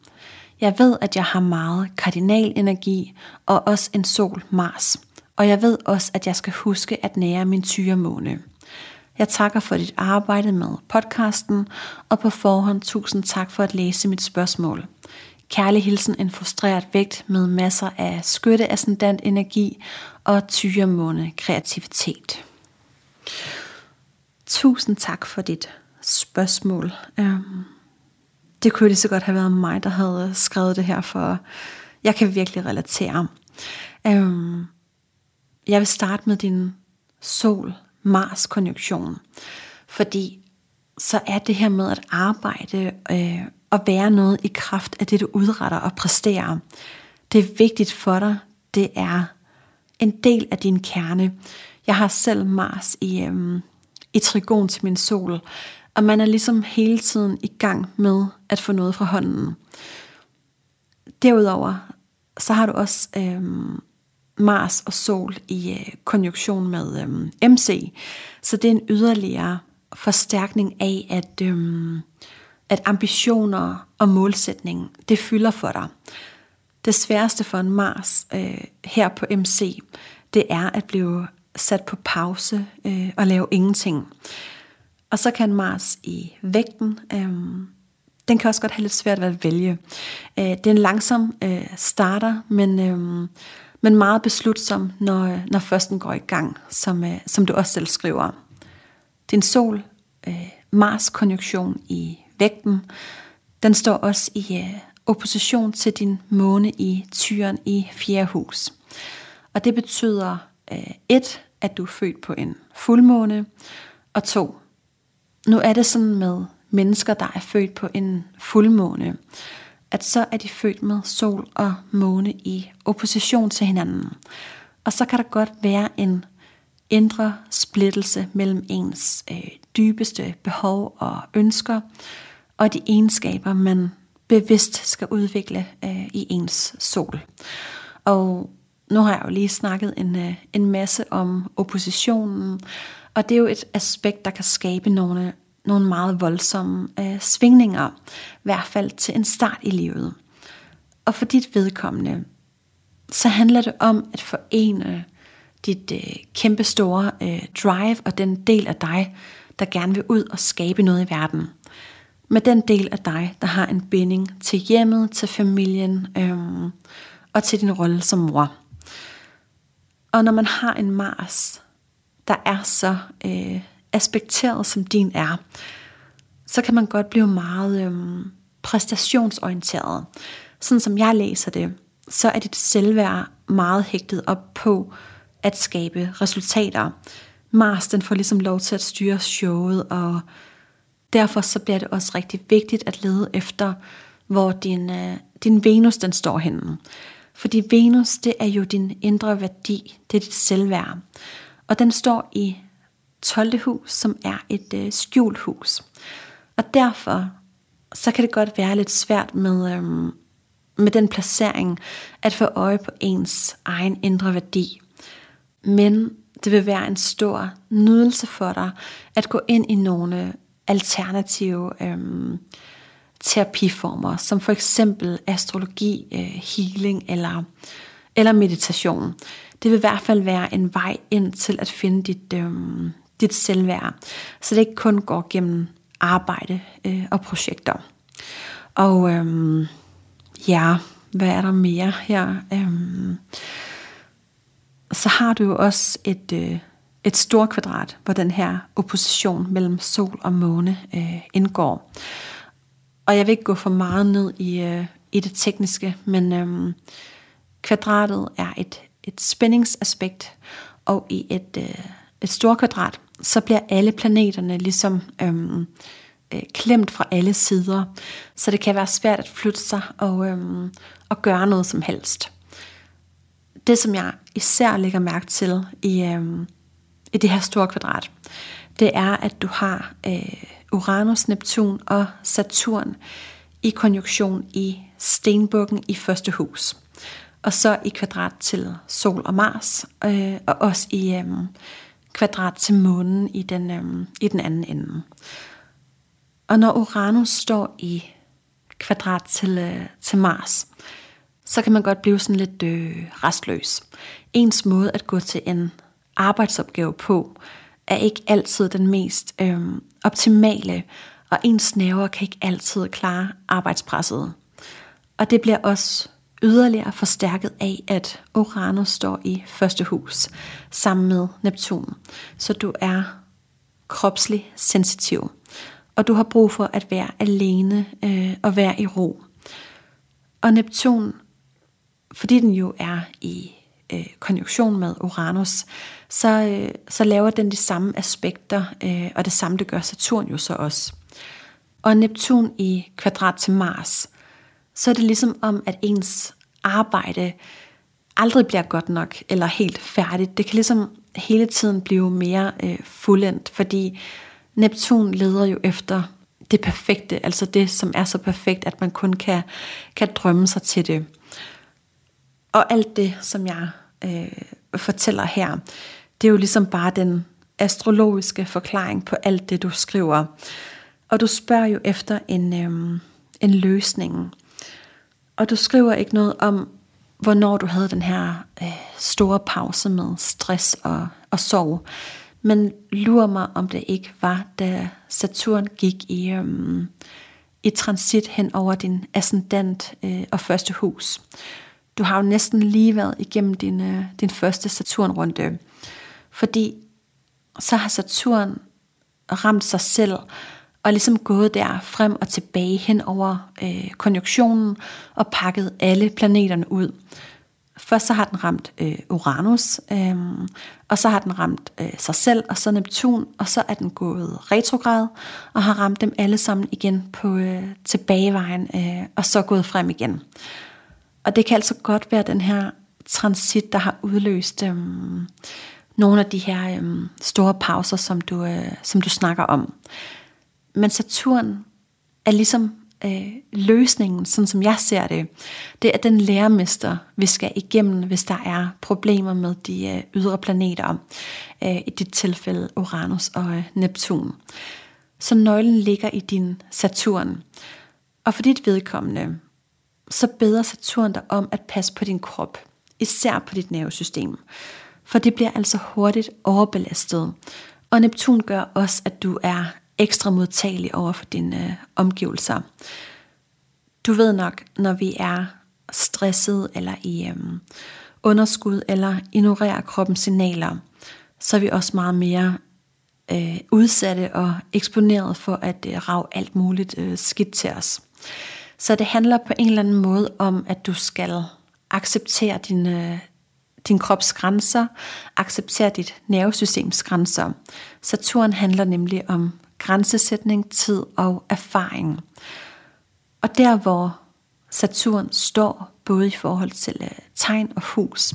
Jeg ved, at jeg har meget kardinalenergi og også en sol Mars. Og jeg ved også, at jeg skal huske at nære min tyremåne. Jeg takker for dit arbejde med podcasten, og på forhånd tusind tak for at læse mit spørgsmål. Kærlig hilsen en frustreret vægt med masser af skytte ascendant energi og tyremåne kreativitet. Tusind tak for dit spørgsmål. Øhm, det kunne lige så godt have været mig, der havde skrevet det her, for jeg kan virkelig relatere. Øhm, jeg vil starte med din Mars-konjunktion. fordi så er det her med at arbejde øh, og være noget i kraft af det, du udretter og præsterer. Det er vigtigt for dig. Det er en del af din kerne. Jeg har selv Mars i, øhm, i trigon til min sol, og man er ligesom hele tiden i gang med at få noget fra hånden. Derudover, så har du også øhm, Mars og Sol i øh, konjunktion med øh, MC, så det er en yderligere forstærkning af, at, øh, at ambitioner og målsætning, det fylder for dig. Det sværeste for en Mars øh, her på MC, det er at blive sat på pause øh, og lave ingenting. Og så kan Mars i vægten, øh, den kan også godt have lidt svært ved at vælge. Øh, det er en langsom øh, starter, men, øh, men meget beslutsom, når, når først den går i gang, som, øh, som du også selv skriver. Din sol, øh, Mars-konjunktion i vægten, den står også i øh, opposition til din måne i tyren i fjerde hus. Og det betyder øh, et, at du er født på en fuldmåne, og to, nu er det sådan med mennesker, der er født på en fuldmåne, at så er de født med sol og måne i opposition til hinanden. Og så kan der godt være en indre splittelse mellem ens øh, dybeste behov og ønsker, og de egenskaber, man bevidst skal udvikle øh, i ens sol. Og nu har jeg jo lige snakket en, øh, en masse om oppositionen, og det er jo et aspekt, der kan skabe nogle, nogle meget voldsomme øh, svingninger, i hvert fald til en start i livet. Og for dit vedkommende, så handler det om at forene dit øh, kæmpe store øh, drive og den del af dig, der gerne vil ud og skabe noget i verden. Med den del af dig, der har en binding til hjemmet, til familien øh, og til din rolle som mor. Og når man har en Mars, der er så øh, aspekteret som din er, så kan man godt blive meget øhm, præstationsorienteret. Sådan som jeg læser det, så er dit selvværd meget hægtet op på at skabe resultater. Mars den får ligesom lov til at styre showet, og derfor så bliver det også rigtig vigtigt at lede efter, hvor din, øh, din Venus den står henne. Fordi Venus, det er jo din indre værdi, det er dit selvværd. Og den står i 12. hus, som er et øh, skjult hus. Og derfor, så kan det godt være lidt svært med, øhm, med den placering, at få øje på ens egen indre værdi. Men det vil være en stor nydelse for dig, at gå ind i nogle alternative øhm, terapiformer, som for eksempel astrologi, øh, healing eller, eller meditation. Det vil i hvert fald være en vej ind til at finde dit, øhm, dit selvværd, så det ikke kun går gennem arbejde øh, og projekter. Og øhm, ja, hvad er der mere her? Øhm, så har du jo også et, øh, et stort kvadrat, hvor den her opposition mellem sol og måne øh, indgår. Og jeg vil ikke gå for meget ned i, øh, i det tekniske, men øh, kvadratet er et, et spændingsaspekt, og i et, øh, et stort kvadrat, så bliver alle planeterne ligesom øhm, øh, klemt fra alle sider, så det kan være svært at flytte sig og, øhm, og gøre noget som helst. Det, som jeg især lægger mærke til i, øhm, i det her store kvadrat, det er, at du har øh, Uranus, Neptun og Saturn i konjunktion i stenbukken i første hus. Og så i kvadrat til Sol og Mars, øh, og også i øh, kvadrat til månen i den, øhm, i den anden ende. Og når Uranus står i kvadrat til, øh, til Mars, så kan man godt blive sådan lidt øh, restløs. Ens måde at gå til en arbejdsopgave på, er ikke altid den mest øh, optimale, og ens nerver kan ikke altid klare arbejdspresset. Og det bliver også yderligere forstærket af, at Uranus står i første hus sammen med Neptun. Så du er kropslig sensitiv, og du har brug for at være alene øh, og være i ro. Og Neptun, fordi den jo er i øh, konjunktion med Uranus, så, øh, så laver den de samme aspekter, øh, og det samme det gør Saturn jo så også. Og Neptun i kvadrat til Mars, så er det ligesom om, at ens arbejde aldrig bliver godt nok, eller helt færdigt. Det kan ligesom hele tiden blive mere øh, fuldendt, fordi Neptun leder jo efter det perfekte, altså det, som er så perfekt, at man kun kan, kan drømme sig til det. Og alt det, som jeg øh, fortæller her, det er jo ligesom bare den astrologiske forklaring på alt det, du skriver. Og du spørger jo efter en, øh, en løsning. Og du skriver ikke noget om, hvornår du havde den her øh, store pause med stress og, og sorg. Men lurer mig, om det ikke var, da Saturn gik i, øhm, i transit hen over din ascendant øh, og første hus. Du har jo næsten lige været igennem din, øh, din første Saturn-runde. Fordi så har Saturn ramt sig selv og ligesom gået der frem og tilbage hen over øh, konjunktionen og pakket alle planeterne ud. Først så har den ramt øh, Uranus, øh, og så har den ramt øh, sig selv, og så Neptun, og så er den gået retrograd, og har ramt dem alle sammen igen på øh, tilbagevejen, øh, og så gået frem igen. Og det kan altså godt være den her transit, der har udløst øh, nogle af de her øh, store pauser, som du, øh, som du snakker om. Men Saturn er ligesom øh, løsningen, sådan som jeg ser det, det er den lærermester, vi skal igennem, hvis der er problemer med de øh, ydre planeter, øh, i dit tilfælde Uranus og øh, Neptun. Så nøglen ligger i din Saturn. Og for dit vedkommende, så beder Saturn dig om at passe på din krop, især på dit nervesystem. For det bliver altså hurtigt overbelastet. Og Neptun gør også, at du er ekstra modtagelig over for dine øh, omgivelser. Du ved nok, når vi er stresset eller i øh, underskud eller ignorerer kroppens signaler, så er vi også meget mere øh, udsatte og eksponeret for at øh, rave alt muligt øh, skidt til os. Så det handler på en eller anden måde om, at du skal acceptere din, øh, din krops grænser, acceptere dit nervesystems grænser. Saturn handler nemlig om grænsesætning, tid og erfaring. Og der hvor Saturn står, både i forhold til øh, tegn og hus,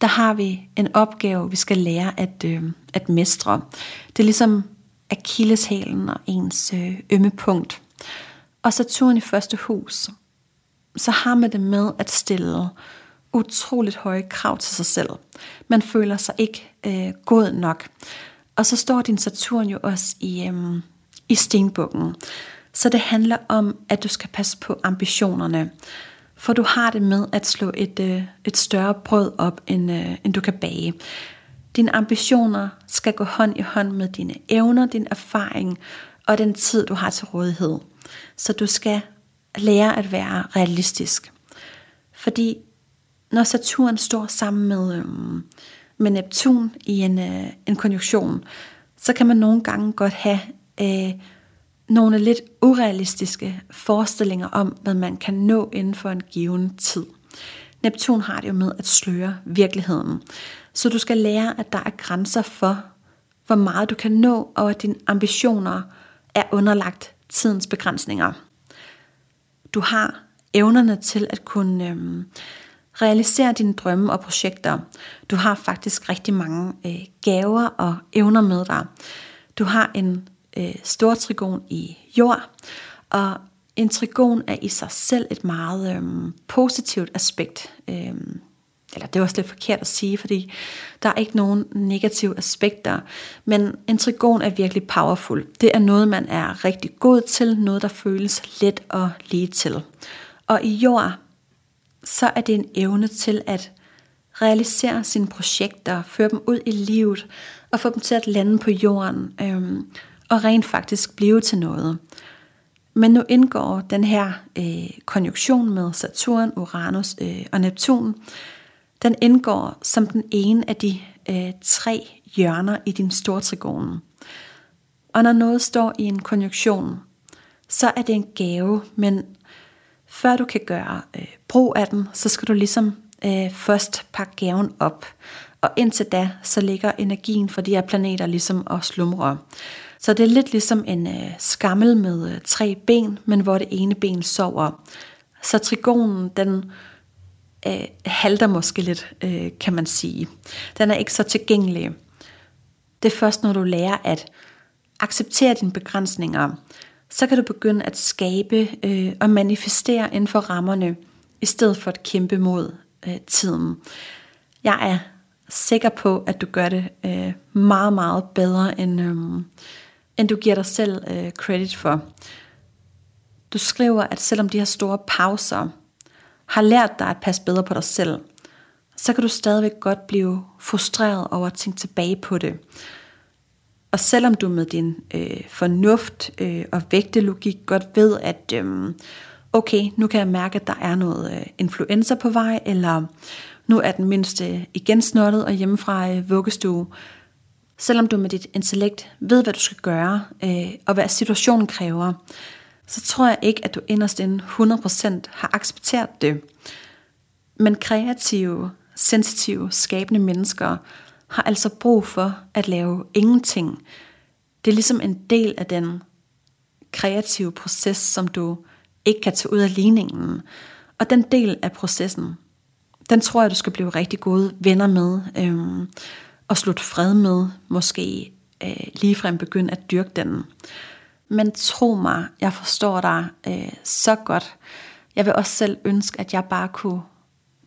der har vi en opgave, vi skal lære at, øh, at mestre. Det er ligesom akilleshælen og ens øh, ømme punkt. Og Saturn i første hus, så har man det med at stille utroligt høje krav til sig selv. Man føler sig ikke øh, god nok. Og så står din Saturn jo også i, øhm, i stenbukken. Så det handler om, at du skal passe på ambitionerne. For du har det med at slå et, øh, et større brød op, end, øh, end du kan bage. Dine ambitioner skal gå hånd i hånd med dine evner, din erfaring og den tid, du har til rådighed. Så du skal lære at være realistisk. Fordi når Saturn står sammen med, øhm, med Neptun i en, øh, en konjunktion, så kan man nogle gange godt have øh, nogle lidt urealistiske forestillinger om, hvad man kan nå inden for en given tid. Neptun har det jo med at sløre virkeligheden. Så du skal lære, at der er grænser for, hvor meget du kan nå, og at dine ambitioner er underlagt tidens begrænsninger. Du har evnerne til at kunne øhm, realisere dine drømme og projekter. Du har faktisk rigtig mange øh, gaver og evner med dig. Du har en øh, stor trigon i jord, og en trigon er i sig selv et meget øh, positivt aspekt. Øh, eller det er også lidt forkert at sige, fordi der er ikke nogen negative aspekter, men en trigon er virkelig powerful. Det er noget, man er rigtig god til, noget, der føles let og lige til. Og i jord, så er det en evne til at realisere sine projekter, føre dem ud i livet og få dem til at lande på jorden øhm, og rent faktisk blive til noget. Men nu indgår den her øh, konjunktion med Saturn, Uranus øh, og Neptun, den indgår som den ene af de øh, tre hjørner i din store. Og når noget står i en konjunktion, så er det en gave, men før du kan gøre øh, brug af den, så skal du ligesom øh, først pakke gaven op. Og indtil da, så ligger energien for de her planeter ligesom og slumrer. Så det er lidt ligesom en øh, skammel med øh, tre ben, men hvor det ene ben sover. Så trigonen, den øh, halter måske lidt, øh, kan man sige. Den er ikke så tilgængelig. Det er først, når du lærer at acceptere dine begrænsninger, så kan du begynde at skabe øh, og manifestere inden for rammerne, i stedet for at kæmpe mod øh, tiden. Jeg er sikker på, at du gør det øh, meget, meget bedre, end, øh, end du giver dig selv øh, credit for. Du skriver, at selvom de her store pauser har lært dig at passe bedre på dig selv, så kan du stadigvæk godt blive frustreret over at tænke tilbage på det. Og selvom du med din øh, fornuft øh, og vægtelogik godt ved, at øh, okay, nu kan jeg mærke, at der er noget øh, influenza på vej, eller nu er den mindste igen snottet og hjemme fra øh, vuggestue. Selvom du med dit intellekt ved, hvad du skal gøre, øh, og hvad situationen kræver, så tror jeg ikke, at du inderst inde 100% har accepteret det. Men kreative, sensitive, skabende mennesker har altså brug for at lave ingenting. Det er ligesom en del af den kreative proces, som du ikke kan tage ud af ligningen. Og den del af processen, den tror jeg, du skal blive rigtig gode venner med, øhm, og slutte fred med, måske øh, ligefrem begynde at dyrke den. Men tro mig, jeg forstår dig øh, så godt. Jeg vil også selv ønske, at jeg bare kunne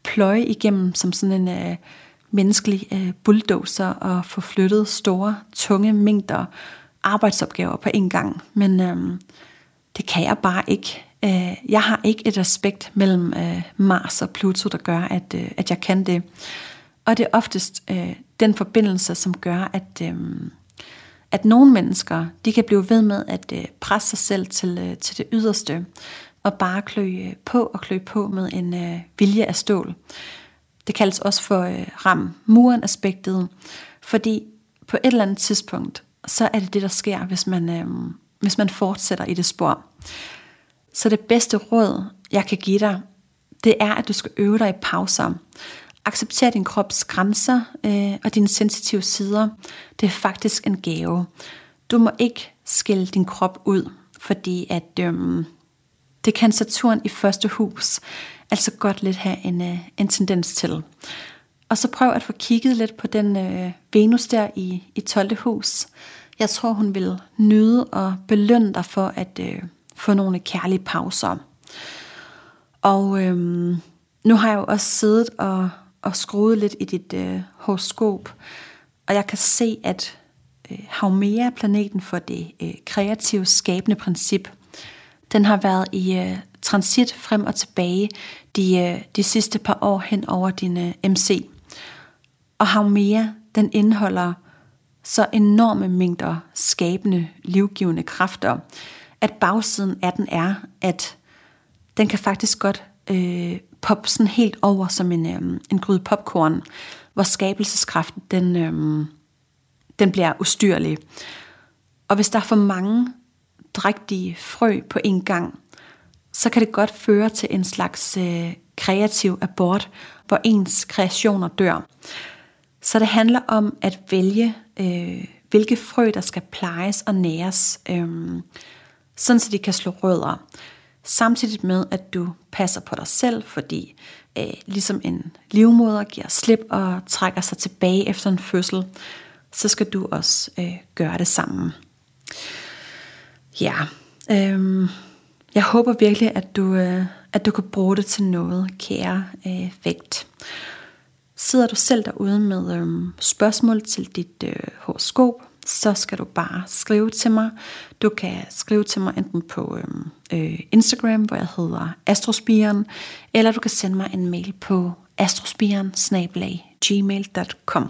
pløje igennem som sådan en øh, menneskelig øh, bulldozer og få flyttet store, tunge mængder arbejdsopgaver på en gang. Men øh, det kan jeg bare ikke. Øh, jeg har ikke et aspekt mellem øh, Mars og Pluto, der gør, at, øh, at jeg kan det. Og det er oftest øh, den forbindelse, som gør, at, øh, at nogle mennesker, de kan blive ved med at øh, presse sig selv til, øh, til det yderste, og bare klø øh, på og klø på med en øh, vilje af stål. Det kaldes også for øh, ram-muren-aspektet, fordi på et eller andet tidspunkt, så er det det, der sker, hvis man, øh, hvis man fortsætter i det spor. Så det bedste råd, jeg kan give dig, det er, at du skal øve dig i pauser. Accepter din krops grænser øh, og dine sensitive sider. Det er faktisk en gave. Du må ikke skille din krop ud, fordi at øh, det kan Saturn i første hus altså godt lidt have en, øh, en tendens til. Og så prøv at få kigget lidt på den øh, Venus der i, i 12. hus. Jeg tror, hun vil nyde og belønne dig for at øh, få nogle kærlige pauser. Og øh, nu har jeg jo også siddet og, og skruet lidt i dit øh, horoskop, og jeg kan se, at øh, Haumea, planeten for det øh, kreative, skabende princip, den har været i øh, transit frem og tilbage de, øh, de sidste par år hen over din øh, MC. Og mere, den indeholder så enorme mængder skabende, livgivende kræfter, at bagsiden af den er, at den kan faktisk godt øh, poppe sådan helt over som en, øh, en gryde popcorn, hvor skabelseskraften den, øh, den bliver ustyrlig. Og hvis der er for mange drægtige frø på en gang, så kan det godt føre til en slags øh, kreativ abort, hvor ens kreationer dør. Så det handler om at vælge, øh, hvilke frø, der skal plejes og næres, øh, sådan så de kan slå rødder. Samtidig med, at du passer på dig selv, fordi øh, ligesom en livmoder giver slip og trækker sig tilbage efter en fødsel, så skal du også øh, gøre det samme. Ja, øh, jeg håber virkelig, at du, øh, at du kan bruge det til noget, kære øh, vægt. Sidder du selv derude med øh, spørgsmål til dit øh, horoskop, så skal du bare skrive til mig. Du kan skrive til mig enten på øhm, øh, Instagram, hvor jeg hedder Astrospiren, eller du kan sende mig en mail på astrospiren gmail.com.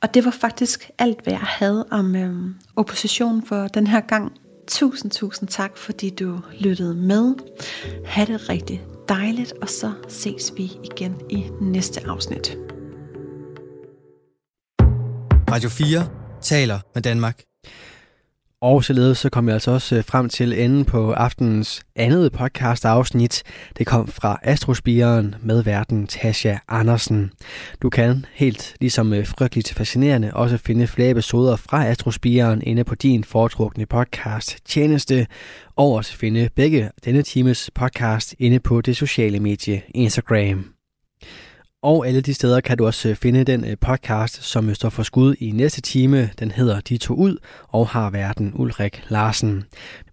Og det var faktisk alt, hvad jeg havde om øh, opposition for den her gang. Tusind, tusind tak, fordi du lyttede med. Ha' det rigtig dejligt, og så ses vi igen i næste afsnit. Radio 4 taler med Danmark. Og således så kom jeg altså også øh, frem til enden på aftenens andet podcast afsnit. Det kom fra Astrospiren med verden Tasha Andersen. Du kan helt ligesom øh, frygteligt fascinerende også finde flere episoder fra Astrospiren inde på din foretrukne podcast tjeneste. Og også finde begge denne times podcast inde på det sociale medie Instagram. Og alle de steder kan du også øh, finde den øh, podcast, som øh, står for skud i næste time. Den hedder De to ud og har verden Ulrik Larsen.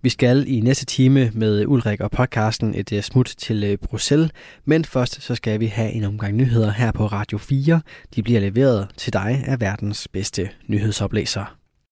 Vi skal i næste time med Ulrik og podcasten et øh, smut til Bruxelles, men først så skal vi have en omgang nyheder her på Radio 4. De bliver leveret til dig af verdens bedste nyhedsoplæser.